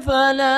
على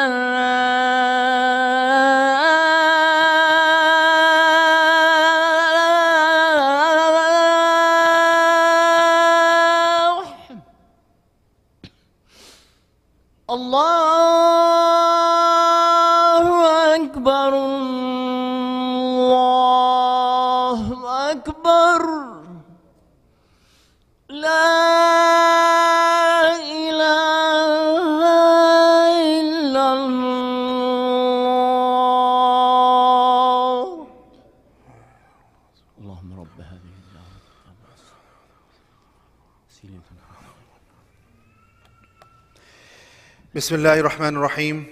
بسم الله الرحمن الرحيم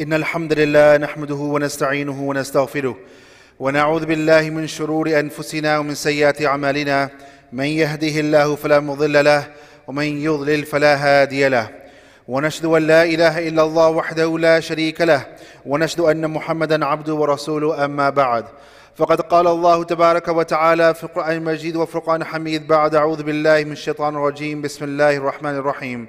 إن الحمد لله نحمده ونستعينه ونستغفره ونعوذ بالله من شرور أنفسنا ومن سيئات أعمالنا من يهده الله فلا مضل له ومن يضلل فلا هادي له ونشهد أن لا إله إلا الله وحده لا شريك له ونشهد أن محمدا عبده ورسوله أما بعد فقد قال الله تبارك وتعالى في القرآن المجيد وفرقان حميد بعد أعوذ بالله من الشيطان الرجيم بسم الله الرحمن الرحيم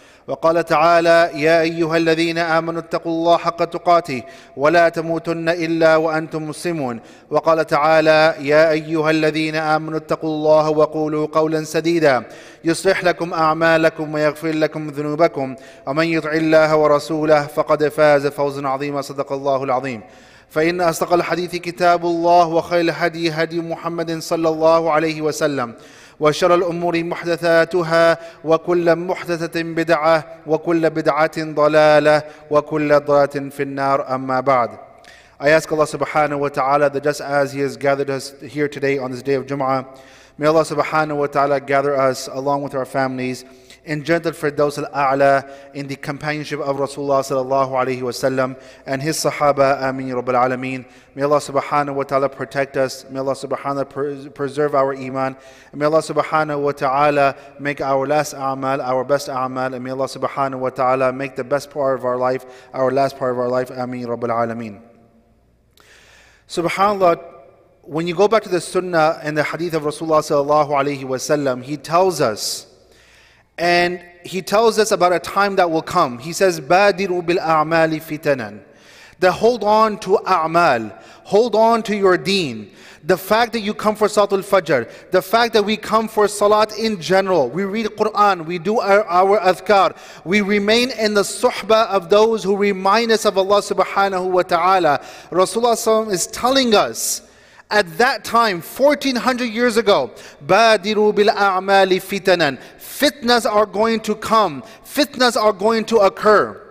وقال تعالى يا أيها الذين آمنوا اتقوا الله حق تقاته ولا تموتن إلا وأنتم مسلمون. وقال تعالى يا أيها الذين آمنوا اتقوا الله وقولوا قولا سديدا يصلح لكم أعمالكم ويغفر لكم ذنوبكم. ومن يطع الله ورسوله فقد فاز فوزا عظيما صدق الله العظيم. فإن أصدق الحديث كتاب الله وخير الهدي هدي محمد صلى الله عليه وسلم. وشر الأمور محدثاتها وكل محدثة بدعة وكل بدعة ضلالة وكل ضلالة في النار أما بعد I ask Allah subhanahu wa ta'ala that just as He has gathered us here today on this day of Jum'ah, may Allah subhanahu wa ta'ala gather us along with our families in Jannat al-Firdaus al-A'la in the companionship of Rasulullah sallallahu alayhi wasallam and his Sahaba, Ameen Ya Rabbil Alameen. May Allah subhanahu wa ta'ala protect us. May Allah subhanahu wa preserve our iman. May Allah subhanahu wa ta'ala make our last a'mal our best a'mal. And may Allah subhanahu wa ta'ala make the best part of our life our last part of our life. Ameen Ya Rabbil Alameen. Subhanallah, when you go back to the Sunnah and the Hadith of Rasulullah sallallahu alaihi wasallam, he tells us, and he tells us about a time that will come. He says, "Badiru bil a'mali fitanan." That hold on to a'mal, hold on to your deen. The fact that you come for Salatul Fajr, the fact that we come for Salat in general, we read Quran, we do our, our adhkar, we remain in the suhbah of those who remind us of Allah subhanahu wa ta'ala. Rasulullah is telling us at that time, 1400 years ago, Badiru bil a'mali fitanan. Fitnas are going to come, fitnas are going to occur.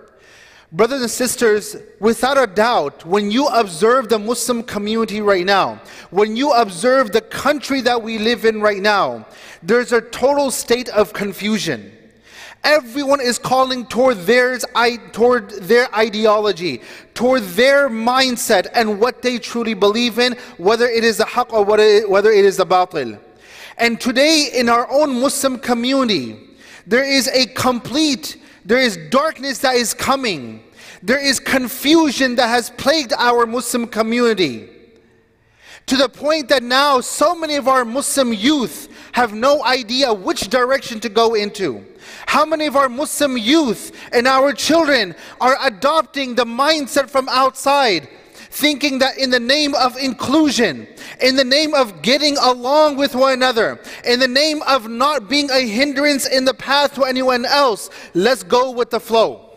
Brothers and sisters, without a doubt, when you observe the Muslim community right now, when you observe the country that we live in right now, there's a total state of confusion. Everyone is calling toward theirs, toward their ideology, toward their mindset and what they truly believe in, whether it is the haqq or whether it is the batil. And today in our own Muslim community, there is a complete there is darkness that is coming. There is confusion that has plagued our Muslim community. To the point that now so many of our Muslim youth have no idea which direction to go into. How many of our Muslim youth and our children are adopting the mindset from outside, thinking that in the name of inclusion, in the name of getting along with one another, in the name of not being a hindrance in the path to anyone else, let's go with the flow.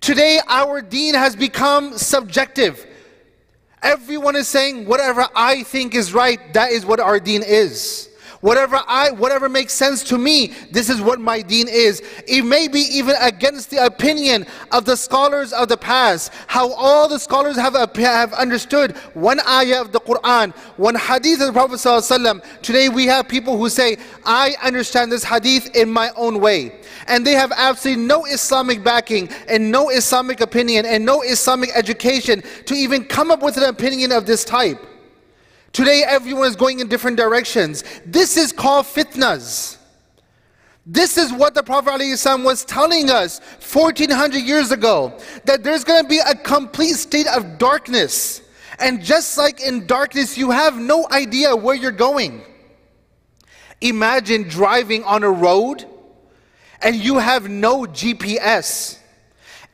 Today, our deen has become subjective. Everyone is saying, whatever I think is right, that is what our deen is. Whatever I, whatever makes sense to me, this is what my deen is. It may be even against the opinion of the scholars of the past. How all the scholars have, have understood one ayah of the Quran, one hadith of the Prophet ﷺ. Today we have people who say, I understand this hadith in my own way. And they have absolutely no Islamic backing and no Islamic opinion and no Islamic education to even come up with an opinion of this type. Today, everyone is going in different directions. This is called fitnas. This is what the Prophet ﷺ was telling us 1400 years ago that there's going to be a complete state of darkness. And just like in darkness, you have no idea where you're going. Imagine driving on a road and you have no GPS.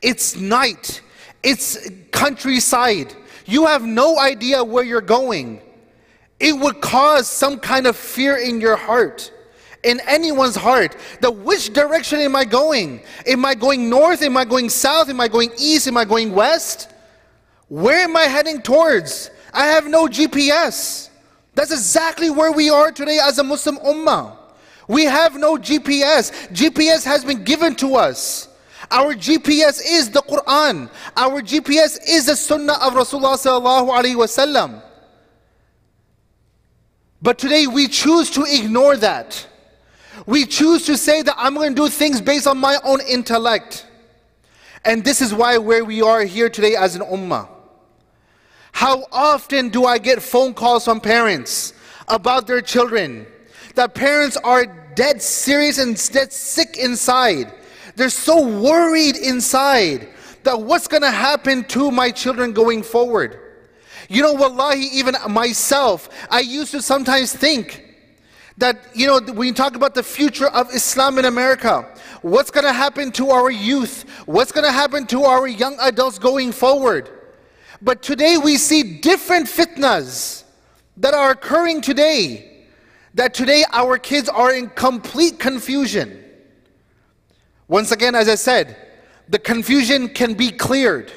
It's night, it's countryside. You have no idea where you're going it would cause some kind of fear in your heart in anyone's heart that which direction am i going? Am i going north? Am i going south? Am i going east? Am i going west? Where am i heading towards? I have no gps that's exactly where we are today as a muslim ummah. We have no gps gps has been given to us. Our GPS is the Quran. Our GPS is the Sunnah of Rasulullah sallallahu alaihi wasallam. But today we choose to ignore that. We choose to say that I'm going to do things based on my own intellect. And this is why where we are here today as an ummah. How often do I get phone calls from parents about their children? That parents are dead serious and dead sick inside. They're so worried inside that what's going to happen to my children going forward? You know, wallahi, even myself, I used to sometimes think that, you know, when you talk about the future of Islam in America, what's going to happen to our youth? What's going to happen to our young adults going forward? But today we see different fitnas that are occurring today. That today our kids are in complete confusion. Once again, as I said, the confusion can be cleared,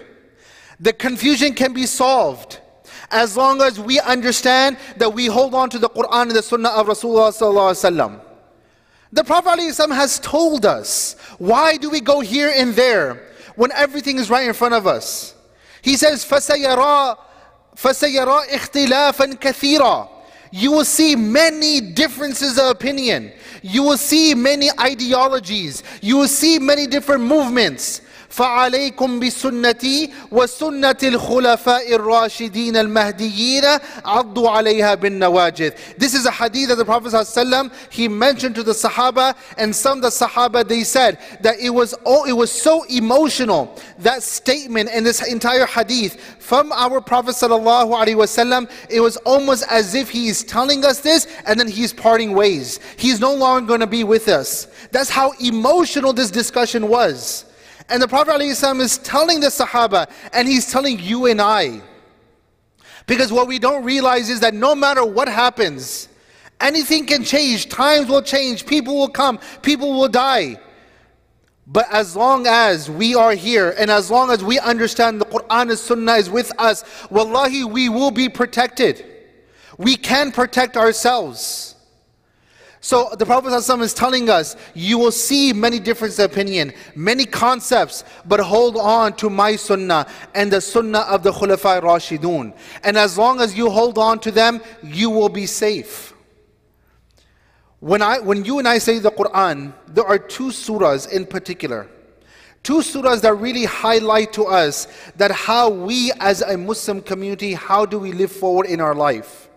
the confusion can be solved as long as we understand that we hold on to the Quran and the Sunnah of Rasulullah The Prophet ﷺ has told us, why do we go here and there when everything is right in front of us? He says, فَسَيَرَى فَسَيَرَى اخْتِلَافًا كَثِيرًا You will see many differences of opinion. You will see many ideologies. You will see many different movements. فعليكم بسنتي وسنة الخلفاء الراشدين المهديين عضوا عليها بالنواجذ. This is a hadith that the Prophet ﷺ, he mentioned to the Sahaba and some of the Sahaba they said that it was oh, it was so emotional that statement and this entire hadith from our Prophet ﷺ it was almost as if he is telling us this and then he's parting ways. He's no longer going to be with us. That's how emotional this discussion was. And the Prophet ﷺ is telling the Sahaba, and he's telling you and I. Because what we don't realize is that no matter what happens, anything can change, times will change, people will come, people will die. But as long as we are here and as long as we understand the Quran and Sunnah is with us, wallahi, we will be protected. We can protect ourselves. So the Prophet is telling us, you will see many different opinion, many concepts, but hold on to my sunnah and the sunnah of the Khulafa Rashidun. And as long as you hold on to them, you will be safe. When, I, when you and I say the Quran, there are two surahs in particular. Two surahs that really highlight to us that how we as a Muslim community, how do we live forward in our life.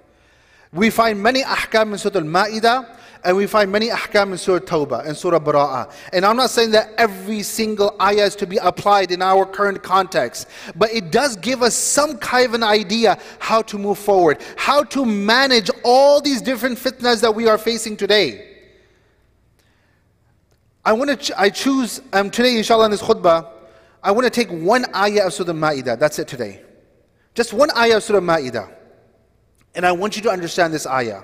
We find many ahkam in Surah Al-Ma'idah, and we find many ahkam in Surah Tawbah and Surah Bara'ah. And I'm not saying that every single ayah is to be applied in our current context, but it does give us some kind of an idea how to move forward, how to manage all these different fitnas that we are facing today. I want to, ch- I choose um, today, inshallah, in this khutbah, I want to take one ayah of Surah Ma'idah. That's it today. Just one ayah of Surah Ma'idah. And I want you to understand this ayah.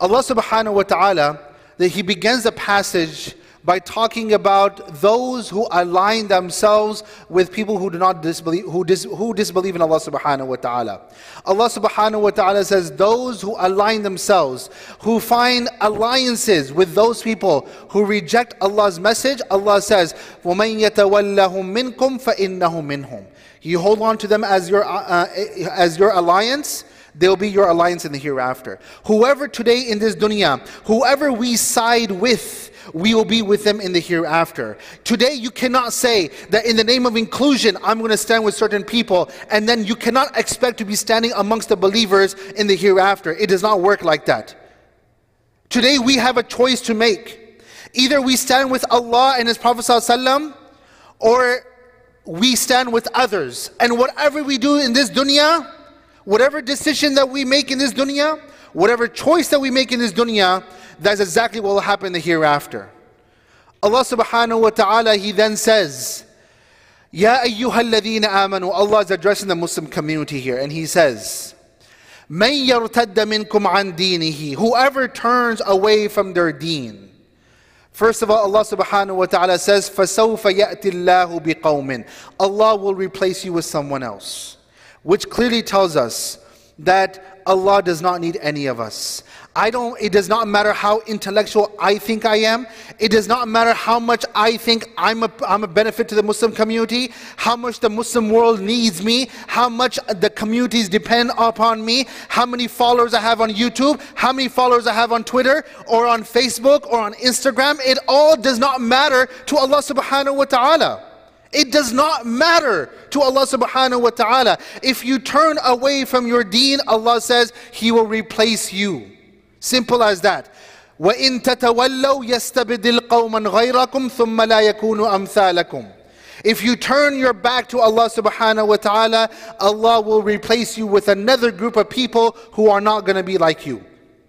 Allah subhanahu wa ta'ala, that He begins the passage by talking about those who align themselves with people who do not disbelieve, who, dis, who disbelieve in Allah subhanahu wa ta'ala. Allah subhanahu wa ta'ala says, those who align themselves, who find alliances with those people who reject Allah's message, Allah says, وَمَن يَتَوَلَّهُم مِّنكُمْ فَإِنَّهُ مِنْهُمْ You hold on to them as your, uh, as your alliance, They'll be your alliance in the hereafter. Whoever today in this dunya, whoever we side with, we will be with them in the hereafter. Today, you cannot say that in the name of inclusion, I'm going to stand with certain people, and then you cannot expect to be standing amongst the believers in the hereafter. It does not work like that. Today, we have a choice to make. Either we stand with Allah and His Prophet, or we stand with others. And whatever we do in this dunya, Whatever decision that we make in this dunya, whatever choice that we make in this dunya, that's exactly what will happen in the hereafter. Allah subhanahu wa ta'ala, He then says, Ya ayyuhalladhina amanu. Allah is addressing the Muslim community here, and He says, من يرتد منكم عن دينه Whoever turns away from their deen. First of all, Allah subhanahu wa ta'ala says, فَسَوْفَ يَأْتِ اللَّهُ بِقَوْمٍ Allah will replace you with someone else which clearly tells us that Allah does not need any of us. I don't, it does not matter how intellectual I think I am. It does not matter how much I think I'm a, I'm a benefit to the Muslim community, how much the Muslim world needs me, how much the communities depend upon me, how many followers I have on YouTube, how many followers I have on Twitter or on Facebook or on Instagram. It all does not matter to Allah subhanahu wa ta'ala. It does not matter to Allah subhanahu wa ta'ala. If you turn away from your deen, Allah says He will replace you. Simple as that. وَإِن تَتَوَلَّوْا يَسْتَبْدِلْ قَوْمًا غَيْرَكُمْ ثُمَّ لَا يَكُونُ أَمْثَالَكُمْ If you turn your back to Allah subhanahu wa ta'ala, Allah will replace you with another group of people who are not going to be like you.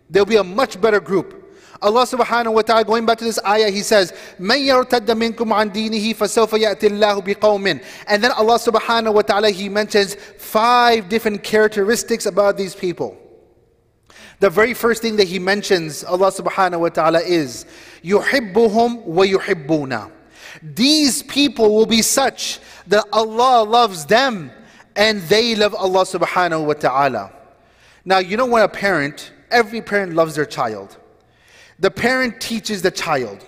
There'll be a much better group. Allah subhanahu wa ta'ala, going back to this ayah, He says, مَن يَرْتَدَّ مِنْكُمْ عَنْ دِينِهِ فَسَوْفَ يَأْتِ اللَّهُ بِقَوْمٍ And then Allah subhanahu wa ta'ala, He mentions five different characteristics about these people. The very first thing that He mentions, Allah subhanahu wa ta'ala, is يُحِبُّهُمْ وَيُحِبُّونَ These people will be such that Allah loves them and they love Allah subhanahu wa ta'ala. Now, you know when a parent, every parent loves their child. The parent teaches the child.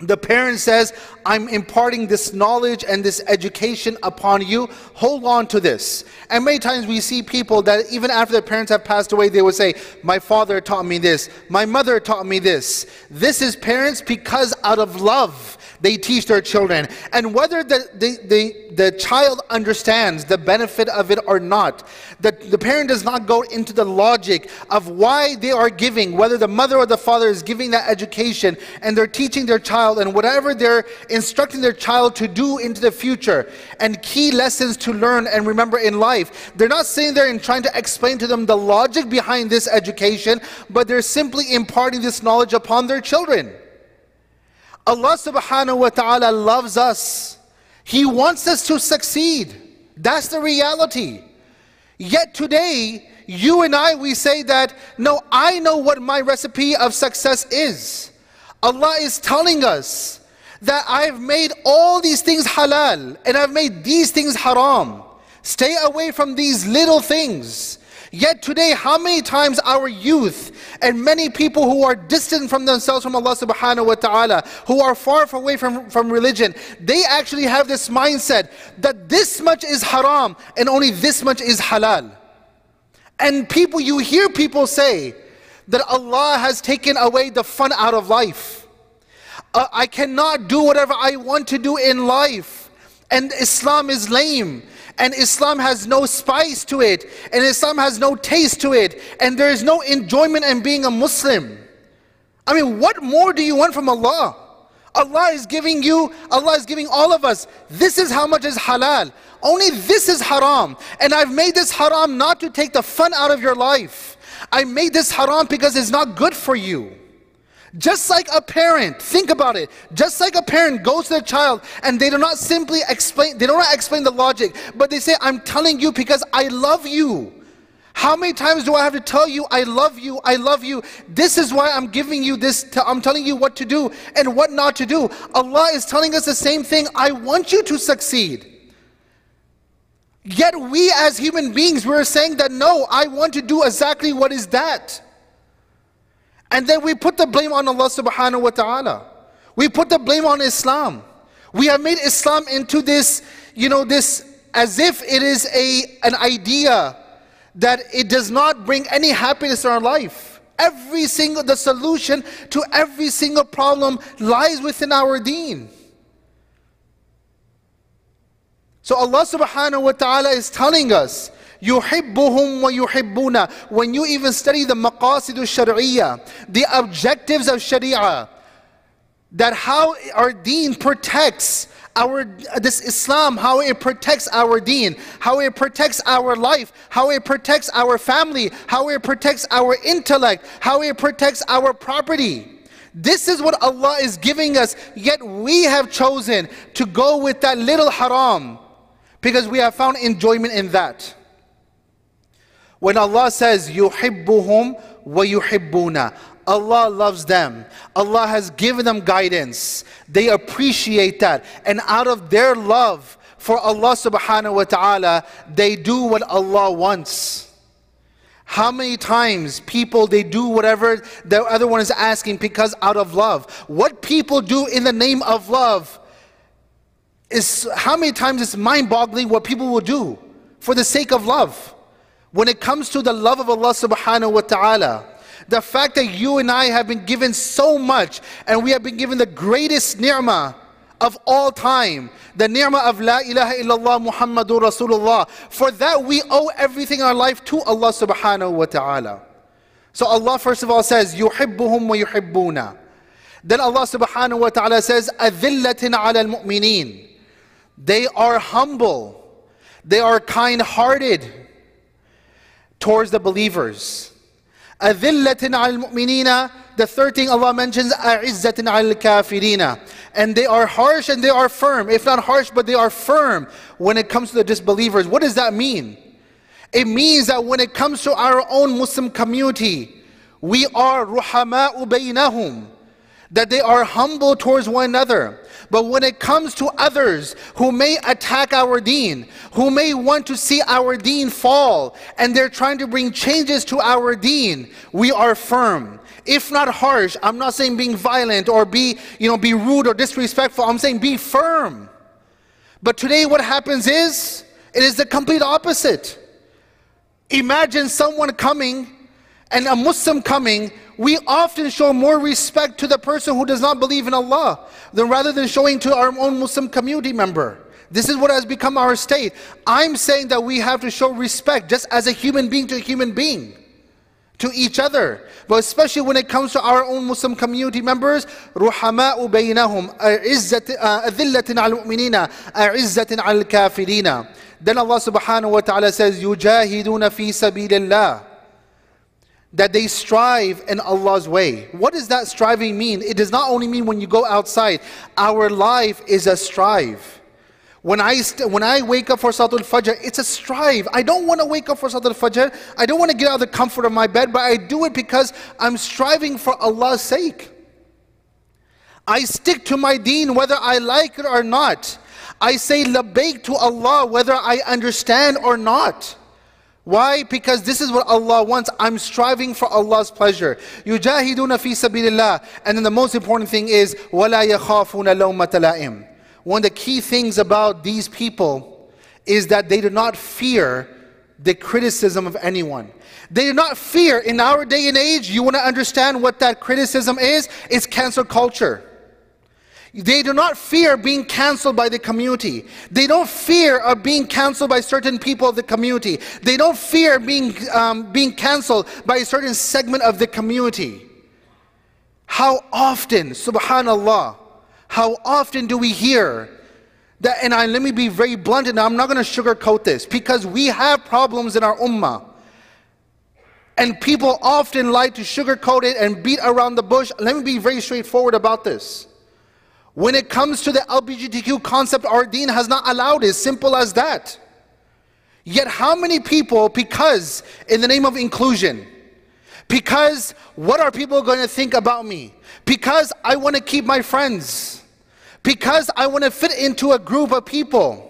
The parent says, I'm imparting this knowledge and this education upon you. Hold on to this. And many times we see people that even after their parents have passed away, they would say, My father taught me this, my mother taught me this. This is parents because out of love they teach their children. And whether the, the, the, the child understands the benefit of it or not, the, the parent does not go into the logic of why they are giving, whether the mother or the father is giving that education and they're teaching their child and whatever they're instructing their child to do into the future and key lessons to learn and remember in life. They're not sitting there and trying to explain to them the logic behind this education, but they're simply imparting this knowledge upon their children. Allah subhanahu wa ta'ala loves us. He wants us to succeed. That's the reality. Yet today, you and I, we say that, no, I know what my recipe of success is. Allah is telling us that I've made all these things halal and I've made these things haram. Stay away from these little things. Yet today, how many times our youth and many people who are distant from themselves from Allah subhanahu wa ta'ala, who are far away from, from religion, they actually have this mindset that this much is haram and only this much is halal. And people, you hear people say that Allah has taken away the fun out of life. Uh, I cannot do whatever I want to do in life. And Islam is lame and Islam has no spice to it, and Islam has no taste to it, and there is no enjoyment in being a Muslim. I mean, what more do you want from Allah? Allah is giving you, Allah is giving all of us, this is how much is halal. Only this is haram. And I've made this haram not to take the fun out of your life. I made this haram because it's not good for you. Just like a parent, think about it. Just like a parent goes to their child and they do not simply explain, they do not explain the logic, but they say, I'm telling you because I love you. How many times do I have to tell you, I love you, I love you? This is why I'm giving you this, I'm telling you what to do and what not to do. Allah is telling us the same thing. I want you to succeed. Yet we as human beings, we're saying that no, I want to do exactly what is that. And then we put the blame on Allah subhanahu wa ta'ala. We put the blame on Islam. We have made Islam into this, you know, this as if it is a an idea that it does not bring any happiness in our life. Every single the solution to every single problem lies within our deen. So Allah subhanahu wa ta'ala is telling us يحبهم ويحبون when you even study the maqasid al-shari'ah the objectives of sharia that how our deen protects our this Islam, how it protects our deen, how it protects our life, how it protects our family, how it protects our intellect, how it protects our property. This is what Allah is giving us, yet we have chosen to go with that little haram because we have found enjoyment in that. When Allah says, يُحِبُّهُمْ وَيُحِبُّونَ Allah loves them. Allah has given them guidance. They appreciate that. And out of their love for Allah subhanahu wa ta'ala, they do what Allah wants. How many times people they do whatever the other one is asking because out of love. What people do in the name of love is how many times it's mind-boggling what people will do for the sake of love. When it comes to the love of Allah subhanahu wa ta'ala, the fact that you and I have been given so much and we have been given the greatest ni'mah of all time, the ni'mah of La ilaha illallah Muhammadur Rasulullah. For that we owe everything in our life to Allah subhanahu wa ta'ala. So Allah first of all says, يُحِبُّهُمْ وَيُحِبُّونَ Then Allah subhanahu wa ta'ala says, أَذِلَّةٍ عَلَى الْمُؤْمِنِينَ They are humble. They are kind-hearted towards the believers. Adillatin al. The third thing Allah mentions, a'izzatin al. And they are harsh and they are firm. If not harsh, but they are firm when it comes to the disbelievers. What does that mean? It means that when it comes to our own Muslim community, we are ruhama'u بينهم that they are humble towards one another. But when it comes to others who may attack our deen, who may want to see our deen fall, and they're trying to bring changes to our deen, we are firm. If not harsh, I'm not saying being violent or be, you know, be rude or disrespectful. I'm saying be firm. But today what happens is, it is the complete opposite. Imagine someone coming and a Muslim coming, we often show more respect to the person who does not believe in Allah than rather than showing to our own Muslim community member. This is what has become our state. I'm saying that we have to show respect just as a human being to a human being, to each other. But especially when it comes to our own Muslim community members, رُحَمَاءُ بَيْنَهُمْ أَذِلَّةٍ عَلى الْمُؤْمِنِينَ أَعِزَّةٍ عَلى الْكَافِرِينَ Then Allah subhanahu wa ta'ala says, يُجَاهِدُونَ فِي سَبِيلِ اللَّهِ that they strive in Allah's way. What does that striving mean? It does not only mean when you go outside. Our life is a strive. When I, when I wake up for Salatul Fajr, it's a strive. I don't want to wake up for Salatul Fajr. I don't want to get out of the comfort of my bed, but I do it because I'm striving for Allah's sake. I stick to my deen whether I like it or not. I say labbaik to Allah whether I understand or not. Why? Because this is what Allah wants. I'm striving for Allah's pleasure. يُجَاهِدُونَ فِي سَبِيلِ اللَّهِ And then the most important thing is وَلَا يَخَافُونَ لَوْمَةَ لَائِمٍ One of the key things about these people is that they do not fear the criticism of anyone. They do not fear, in our day and age, you want to understand what that criticism is? It's cancel culture. They do not fear being canceled by the community. They don't fear of being canceled by certain people of the community. They don't fear being, um, being canceled by a certain segment of the community. How often, subhanallah, how often do we hear that, and I, let me be very blunt and I'm not going to sugarcoat this because we have problems in our ummah. And people often like to sugarcoat it and beat around the bush. Let me be very straightforward about this. When it comes to the LGBTQ concept, our deen has not allowed it. Simple as that. Yet, how many people, because in the name of inclusion, because what are people going to think about me? Because I want to keep my friends, because I want to fit into a group of people,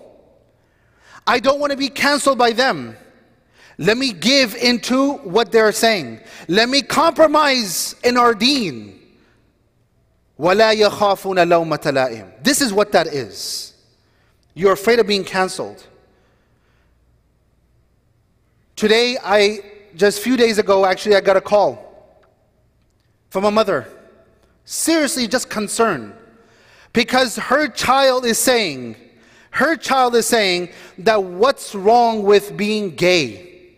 I don't want to be canceled by them. Let me give into what they're saying. Let me compromise in our deen. وَلَا يَخَافُونَ لَوْمَةَ لَائِمٍ This is what that is. You're afraid of being cancelled. Today, I, just a few days ago, actually, I got a call from a mother. Seriously, just concerned. Because her child is saying, her child is saying that what's wrong with being gay?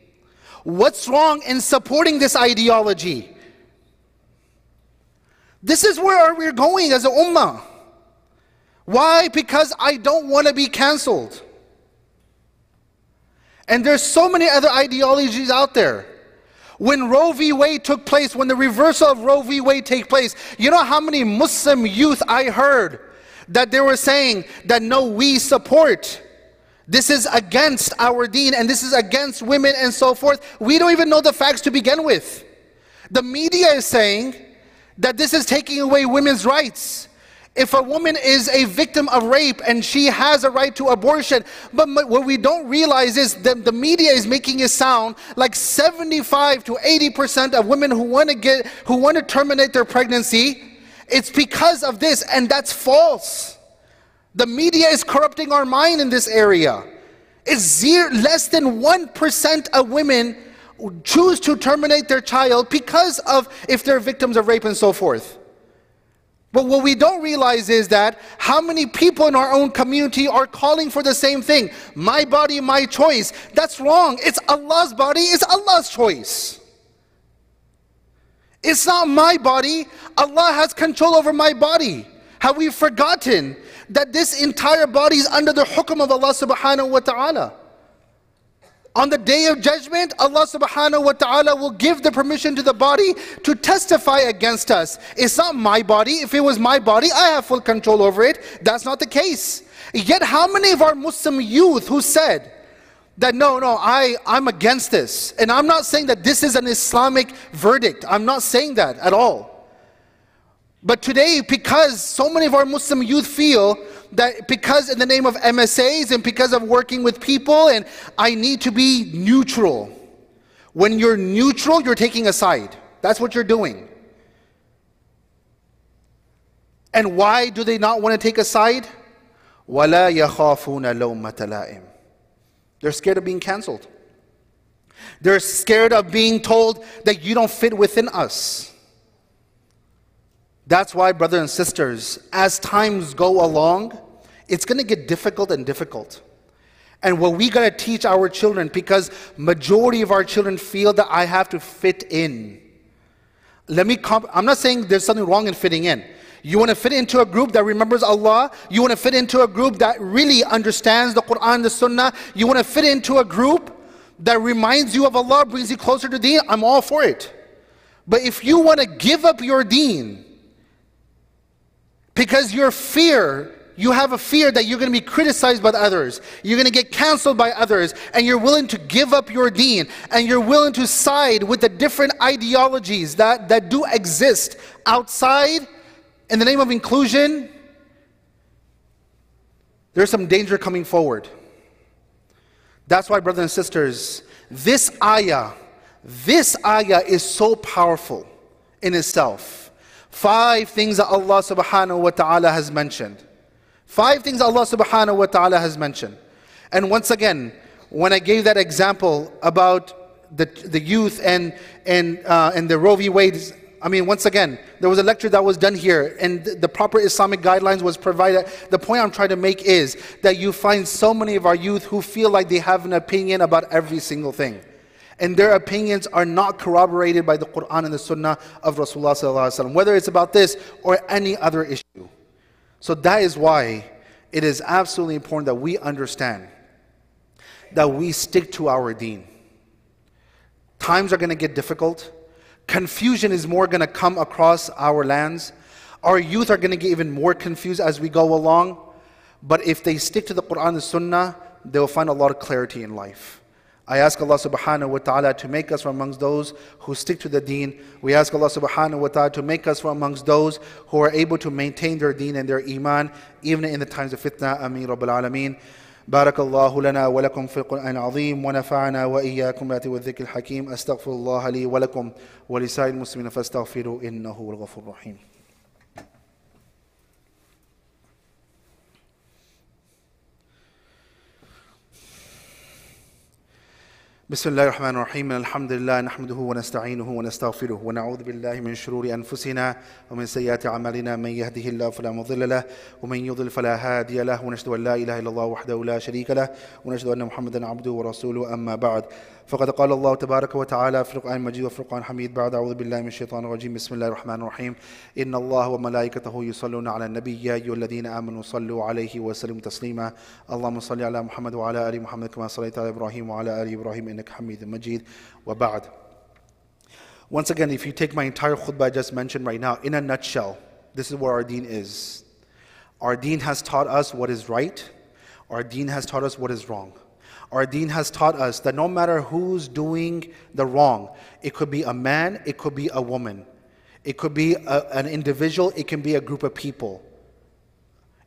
What's wrong in supporting this ideology? This is where we're going as a ummah. Why? Because I don't want to be canceled. And there's so many other ideologies out there. When Roe v. Wade took place, when the reversal of Roe v. Wade take place, you know how many Muslim youth I heard that they were saying that no, we support. This is against our deen and this is against women and so forth. We don't even know the facts to begin with. The media is saying that this is taking away women's rights. If a woman is a victim of rape and she has a right to abortion, but what we don't realize is that the media is making it sound like 75 to 80% of women who want to get who want to terminate their pregnancy, it's because of this, and that's false. The media is corrupting our mind in this area. It's zero, less than 1% of women choose to terminate their child because of if they're victims of rape and so forth. But what we don't realize is that how many people in our own community are calling for the same thing my body, my choice. That's wrong. It's Allah's body, it's Allah's choice. It's not my body. Allah has control over my body. Have we forgotten that this entire body is under the hukum of Allah subhanahu wa ta'ala? On the day of judgment, Allah subhanahu wa ta'ala will give the permission to the body to testify against us. It's not my body. If it was my body, I have full control over it. That's not the case. Yet, how many of our Muslim youth who said, that no, no, I, I'm against this. And I'm not saying that this is an Islamic verdict. I'm not saying that at all. But today, because so many of our Muslim youth feel that because in the name of MSAs and because of working with people, and I need to be neutral. When you're neutral, you're taking a side. That's what you're doing. And why do they not want to take a side? وَلَا يَخَافُونَ لَوْمَةَ لَائِمٍ They're scared of being canceled. They're scared of being told that you don't fit within us. That's why, brothers and sisters, as times go along, it's going to get difficult and difficult. And what we got to teach our children, because majority of our children feel that I have to fit in. Let me. Comp- I'm not saying there's something wrong in fitting in. You want to fit into a group that remembers Allah. You want to fit into a group that really understands the Quran, and the Sunnah. You want to fit into a group that reminds you of Allah, brings you closer to Deen. I'm all for it. But if you want to give up your Deen because your fear you have a fear that you're going to be criticized by others, you're going to get canceled by others, and you're willing to give up your deen, and you're willing to side with the different ideologies that, that do exist outside in the name of inclusion, there's some danger coming forward. That's why, brothers and sisters, this ayah, this ayah is so powerful in itself. Five things that Allah subhanahu wa ta'ala has mentioned. Five things Allah subhanahu wa ta'ala has mentioned. And once again, when I gave that example about the, the youth and, and, uh, and the Roe v. Wade, I mean, once again, there was a lecture that was done here and the proper Islamic guidelines was provided. The point I'm trying to make is that you find so many of our youth who feel like they have an opinion about every single thing. And their opinions are not corroborated by the Quran and the Sunnah of Rasulullah, whether it's about this or any other issue. So that is why it is absolutely important that we understand that we stick to our deen. Times are going to get difficult. Confusion is more going to come across our lands. Our youth are going to get even more confused as we go along. But if they stick to the Quran and Sunnah, they will find a lot of clarity in life. I ask Allah subhanahu wa ta'ala to make us from amongst those who stick to the deen. We ask Allah subhanahu wa ta'ala to make us from amongst those who are able to maintain their deen and their iman even in the times of fitna. Ameen Rabbil Alameen. بارك الله لنا ولكم في القرآن العظيم ونفعنا وإياكم بآياته والذكر الحكيم أستغفر الله لي ولكم ولسائر المسلمين فاستغفروا إنه هو الغفور الرحيم بسم الله الرحمن الرحيم. الحمد لله نحمده ونستعينه ونستغفره ونعوذ بالله من شرور أنفسنا ومن سيئات أعمالنا. من يهده الله فلا مضل له ومن يضلل فلا هادي له. ونشهد أن لا إله إلا الله وحده لا شريك له ونشهد أن محمدا عبده ورسوله. أما بعد فقد قال الله تبارك وتعالى في القرآن المجيد وفي القرآن الحميد بعد أعوذ بالله من الشيطان الرجيم. بسم الله الرحمن الرحيم. إن الله وملائكته يصلون على النبي. يا أيها الذين آمنوا صلوا عليه وسلموا تسليما. اللهم صل على محمد وعلى آل محمد كما صليت على إبراهيم وعلى آل إبراهيم إنك حميد مجيد وبعد Once again, if you take my entire khutbah I just mentioned right now, in a nutshell, this is what our deen is. Our deen has taught us what is right. Our deen has taught us what is wrong. Our deen has taught us that no matter who's doing the wrong, it could be a man, it could be a woman, it could be a, an individual, it can be a group of people.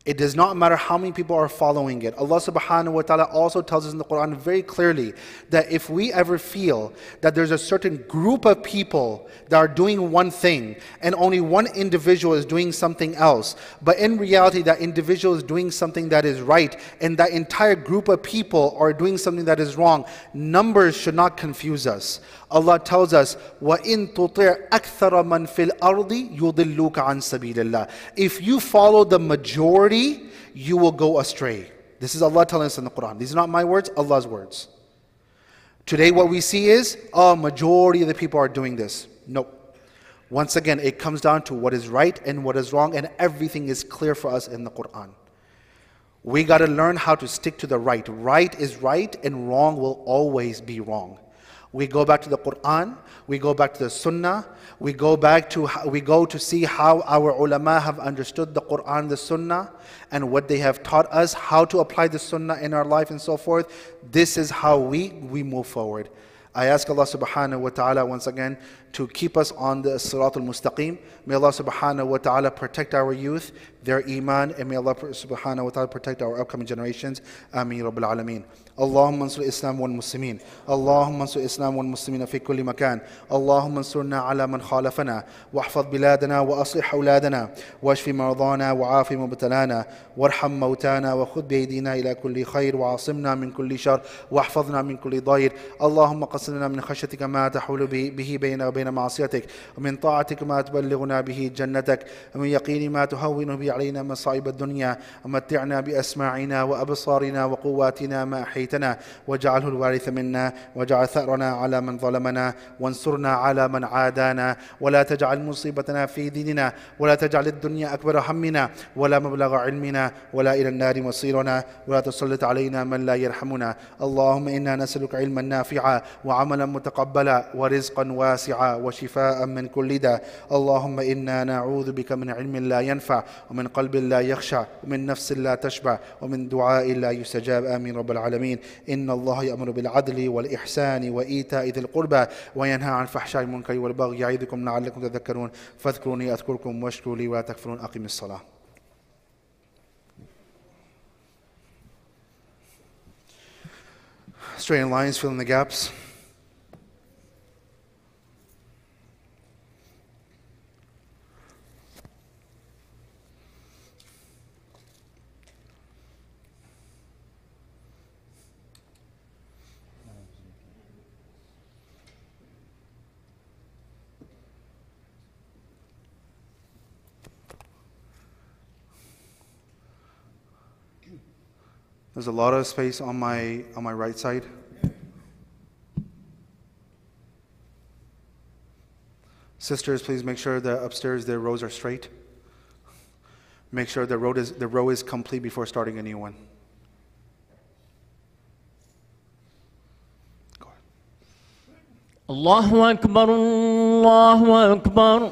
It does not matter how many people are following it. Allah subhanahu wa ta'ala also tells us in the Quran very clearly that if we ever feel that there's a certain group of people that are doing one thing and only one individual is doing something else, but in reality that individual is doing something that is right and that entire group of people are doing something that is wrong, numbers should not confuse us. Allah tells us, وَإِن تُطِعْ أَكْثَرَ مَنْ فِي الْأَرْضِ يُضِلُّكَ عَنْ سَبِيلِ اللَّهِ If you follow the majority, you will go astray. This is Allah telling us in the Quran. These are not my words, Allah's words. Today what we see is, a majority of the people are doing this. Nope. Once again, it comes down to what is right and what is wrong, and everything is clear for us in the Quran. We got to learn how to stick to the right. Right is right, and wrong will always be wrong. We go back to the Quran, we go back to the Sunnah, we go back to we go to see how our ulama have understood the Quran, the Sunnah, and what they have taught us, how to apply the Sunnah in our life and so forth. This is how we we move forward. I ask Allah subhanahu wa ta'ala once again to keep us on the Sirat al Mustaqim. May Allah subhanahu wa ta'ala protect our youth, their iman, and may Allah subhanahu wa ta'ala protect our upcoming generations. Ameen Rabbil Alameen. اللهم انصر الاسلام والمسلمين اللهم انصر الاسلام والمسلمين في كل مكان اللهم انصرنا على من خالفنا واحفظ بلادنا واصلح اولادنا واشف مرضانا وعاف مبتلانا وارحم موتانا وخذ بايدينا الى كل خير وعاصمنا من كل شر واحفظنا من كل ضير اللهم قسم لنا من خشيتك ما تحول به به بيننا وبين معصيتك ومن طاعتك ما تبلغنا به جنتك ومن يقين ما تهون به علينا مصائب الدنيا ومتعنا بأسماعنا وأبصارنا وقواتنا ما أحيتنا واجعله الوارث منا واجعل ثأرنا على من ظلمنا وانصرنا على من عادانا ولا تجعل مصيبتنا في ديننا ولا تجعل الدنيا أكبر همنا ولا مبلغ علمنا ولا إلى النار مصيرنا ولا تسلط علينا من لا يرحمنا. اللهم إنا نسألك علما نافعا وعملا متقبلا ورزقا واسعا. وشفاء من كل داء. اللهم إنا نعوذ بك من علم لا ينفع ومن قلب لا يخشع ومن نفس لا تشبع ومن دعاء لا يستجاب. آمين رب العالمين. إن الله يأمر بالعدل والإحسان وإيتاء ذي القربى وينهى عن الفحشاء والمنكر والبغي يعظكم لعلكم تذكرون. فاذكروني أذكركم واشكروا لي ولا تكفرون أقم الصلاة. Straighten lines, fill in the gaps. There's a lot of space on my, on my right side. Sisters, please make sure that upstairs their rows are straight. Make sure the, row is, the row is complete before starting a new one. Allahu Akbar, Allahu Akbar.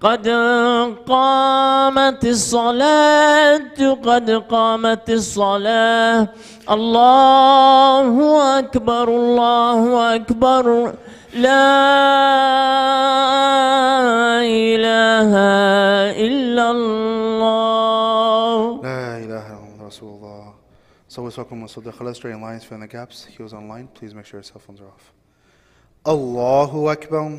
قد قامت الصلاة قد قامت الصلاة الله أكبر الله أكبر لا إله إلا الله La ilaha illallah Rasulullah. So we welcome Masud Khala straight lines fill in the gaps. He was online. Please make sure your cell phones are off. Allahu Akbar.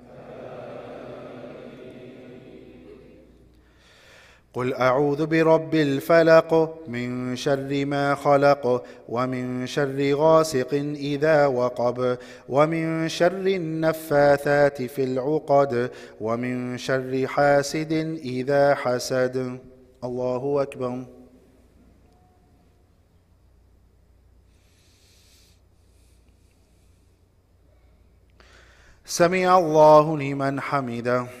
قل أعوذ برب الفلق من شر ما خلق ومن شر غاسق إذا وقب ومن شر النفاثات في العقد ومن شر حاسد إذا حسد الله أكبر. سمع الله لمن حمده.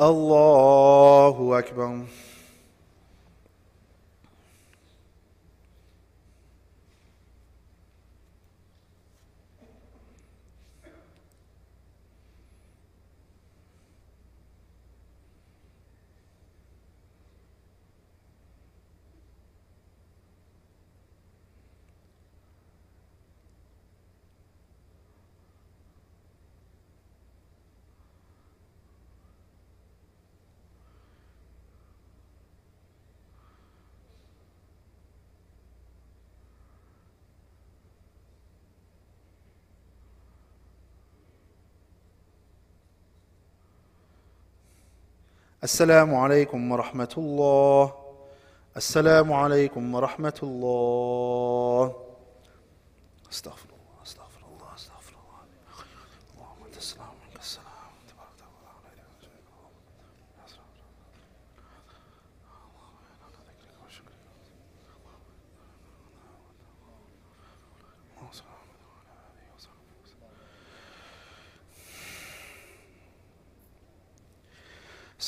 الله أكبر. السلام عليكم ورحمة الله. السلام عليكم ورحمة الله. استغفر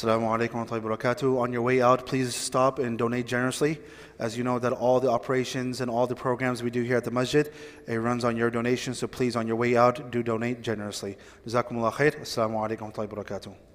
Assalamu alaikum wa rahmatullahi wa barakatuh. On your way out, please stop and donate generously. As you know that all the operations and all the programs we do here at the masjid, it runs on your donation. So please, on your way out, do donate generously. Jazakumullah khair. Assalamu alaikum wa barakatuh.